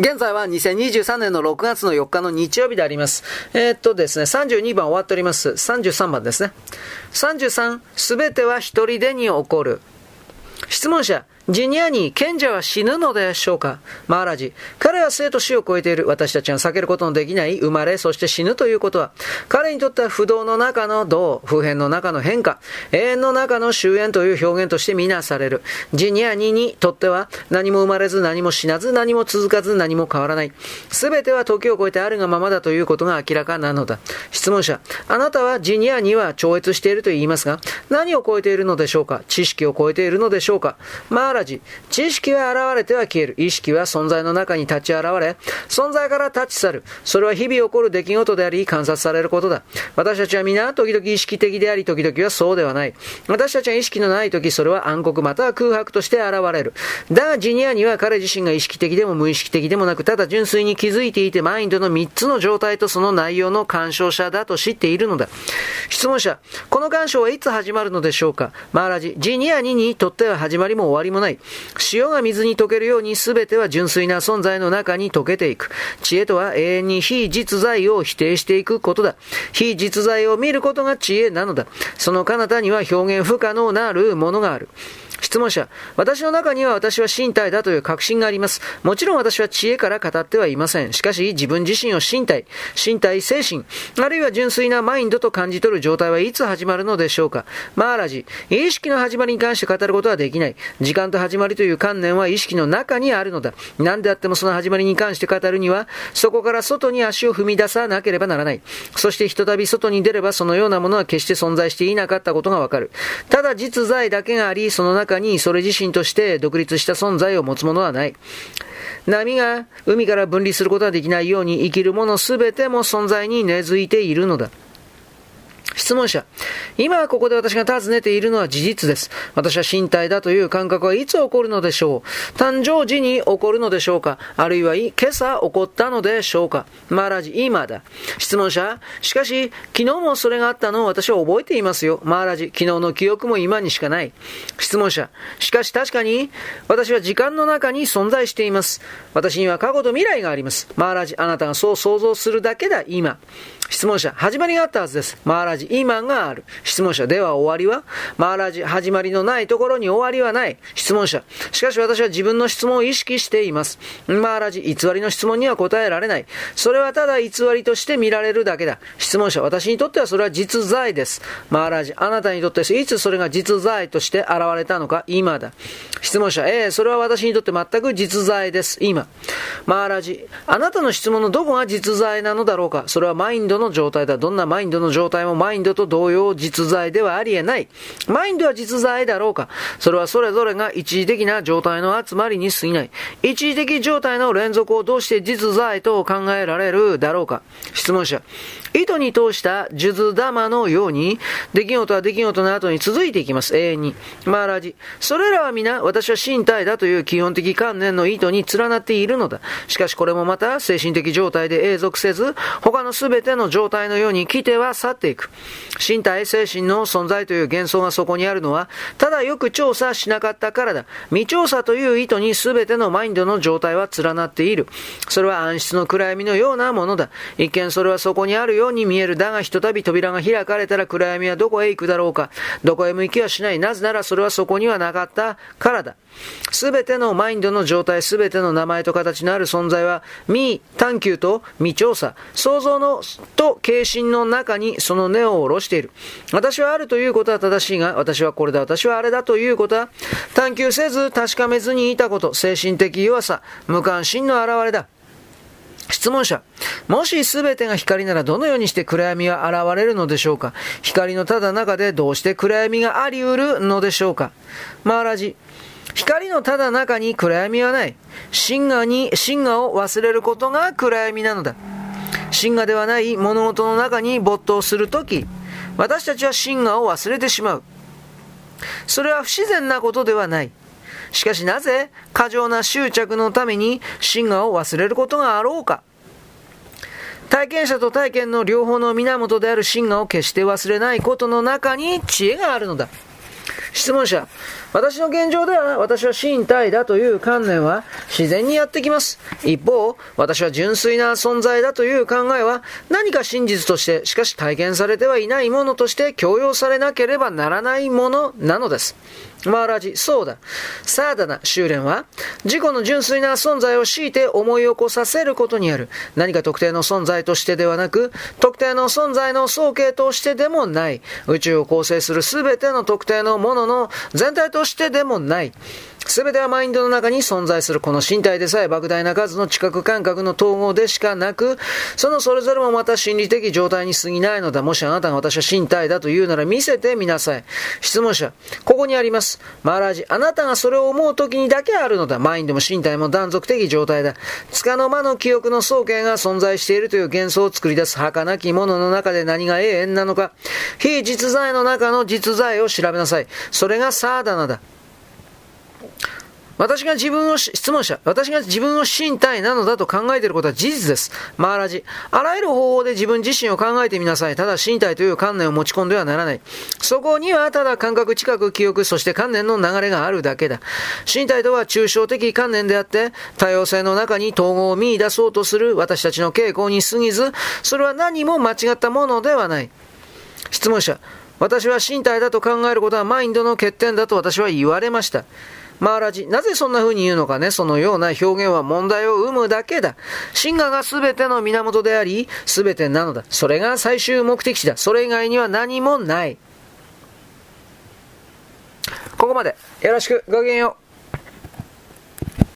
現在は2023年の6月の4日の日曜日であります。えー、っとですね、32番終わっております。33番ですね。33、すべては一人でに起こる。質問者、ジニアに賢者は死ぬのでしょうか？マーラジ。彼は生と死を超えている。私たちが避けることのできない生まれ、そして死ぬということは、彼にとっては不動の中の動、普遍の中の変化、永遠の中の終焉という表現としてみなされる。ジニアににとっては、何も生まれず、何も死なず、何も続かず、何も変わらない。すべては時を超えてあるがままだということが明らかなのだ。質問者。あなたはジニアには超越していると言いますが、何を超えているのでしょうか？知識を超えているのでしょうか？マーラジ。知識は現れては消える。意識は存在の中に立ち現れ、存在から立ち去る。それは日々起こる出来事であり、観察されることだ。私たちは皆、時々意識的であり、時々はそうではない。私たちは意識のない時、それは暗黒または空白として現れる。だが、ジニアには彼自身が意識的でも無意識的でもなく、ただ純粋に気づいていて、マインドの3つの状態とその内容の干渉者だと知っているのだ。質問者、この干渉はいつ始まるのでしょうか？マーラジ、ジニア2にとっては始まりも終わりもない。塩が水に溶けるように全ては純粋な存在の中に溶けていく。知恵とは永遠に非実在を否定していくことだ。非実在を見ることが知恵なのだ。その彼方には表現不可能なるものがある。質問者、私の中には私は身体だという確信があります。もちろん私は知恵から語ってはいません。しかし、自分自身を身体、身体、精神、あるいは純粋なマインドと感じ取る状態はいつ始まるのでしょうかマーラジ、意識の始まりに関して語ることはできない。時間と始まりという観念は意識の中にあるのだ。何であってもその始まりに関して語るには、そこから外に足を踏み出さなければならない。そしてひとたび外に出ればそのようなものは決して存在していなかったことがわかる。ただ実在だけがあり、その中にそれ自身として独立した存在を持つものはない。波が海から分離することはできないように生きるものすべても存在に根付いているのだ。質問者。今ここで私が尋ねているのは事実です。私は身体だという感覚はいつ起こるのでしょう誕生時に起こるのでしょうかあるいは今朝起こったのでしょうかマーラジ、今だ。質問者。しかし、昨日もそれがあったのを私は覚えていますよ。マーラジ、昨日の記憶も今にしかない。質問者。しかし確かに、私は時間の中に存在しています。私には過去と未来があります。マーラジ、あなたがそう想像するだけだ、今。質問者、始まりがあったはずです。マーラジ、今がある。質問者、では終わりは？マーラジ、始まりのないところに終わりはない。質問者、しかし私は自分の質問を意識しています。マーラジ、偽りの質問には答えられない。それはただ偽りとして見られるだけだ。質問者、私にとってはそれは実在です。マーラジ、あなたにとっていつそれが実在として現れたのか？今だ。質問者、ええー、それは私にとって全く実在です。今。マーラジ、あなたの質問のどこが実在なのだろうか？それはマインドの状態だ。どんなマインドの状態もマインドインドと同様実在ではありえない。マインドは実在だろうかそれはそれぞれが一時的な状態の集まりに過ぎない。一時的状態の連続をどうして実在と考えられるだろうか質問者。糸に通した数珠玉のように、出来事は出来事の後に続いていきます。永遠に。マーラジ。それらは皆、私は身体だという基本的観念の糸に連なっているのだ。しかしこれもまた、精神的状態で永続せず、他の全ての状態のように来ては去っていく。身体、精神の存在という幻想がそこにあるのは、ただよく調査しなかったからだ。未調査という意図に全てのマインドの状態は連なっている。それは暗室の暗闇のようなものだ。一見それはそこにあるように見える。だがひとたび扉が開かれたら暗闇はどこへ行くだろうか。どこへも行きはしない。なぜならそれはそこにはなかったからだ。すべてのマインドの状態、すべての名前と形のある存在は、未探求と未調査、創造のと形心の中にその根を下ろしている。私はあるということは正しいが、私はこれだ、私はあれだということは、探求せず確かめずにいたこと、精神的弱さ、無関心の表れだ。質問者。もし全てが光ならどのようにして暗闇は現れるのでしょうか？光のただ中でどうして暗闇があり得るのでしょうか？マーラジ。光のただ中に暗闇はない。真我に、真我を忘れることが暗闇なのだ。真我ではない物事の中に没頭するとき、私たちは真我を忘れてしまう。それは不自然なことではない。しかしなぜ過剰な執着のために真我を忘れることがあろうか体験者と体験の両方の源である真我を決して忘れないことの中に知恵があるのだ。質問者。私の現状では私は身体だという観念は自然にやってきます。一方、私は純粋な存在だという考えは何か真実として、しかし体験されてはいないものとして強要されなければならないものなのです。マーラジ、そうだ。サーダナ、修練は、自己の純粋な存在を強いて思い起こさせることにある。何か特定の存在としてではなく、特定の存在の総形としてでもない。宇宙を構成する全ての特定のものの全体としてでもない。すべてはマインドの中に存在するこの身体でさえ莫大な数の知覚感覚の統合でしかなく、そのそれぞれもまた心理的状態に過ぎないのだ。もしあなたが私は身体だと言うなら見せてみなさい。質問者、ここにあります。マーラージ、あなたがそれを思う時にだけあるのだ。マインドも身体も断続的状態だ。束の間の記憶の総計が存在しているという幻想を作り出す儚きものの中で何が永遠なのか。非実在の中の実在を調べなさい。それがサーダナだ。私が自分を、質問者、私が自分を身体なのだと考えていることは事実です。マーラジ。あらゆる方法で自分自身を考えてみなさい。ただ身体という観念を持ち込んではならない。そこにはただ感覚、知覚、記憶、そして観念の流れがあるだけだ。身体とは抽象的観念であって、多様性の中に統合を見出そうとする私たちの傾向に過ぎず、それは何も間違ったものではない。質問者。私は身体だと考えることはマインドの欠点だと私は言われました。マーラジ、なぜそんな風に言うのかね、そのような表現は問題を生むだけだ。神話が全ての源であり、全てなのだ。それが最終目的地だ。それ以外には何もない。ここまで。よろしく。ごきげんよう。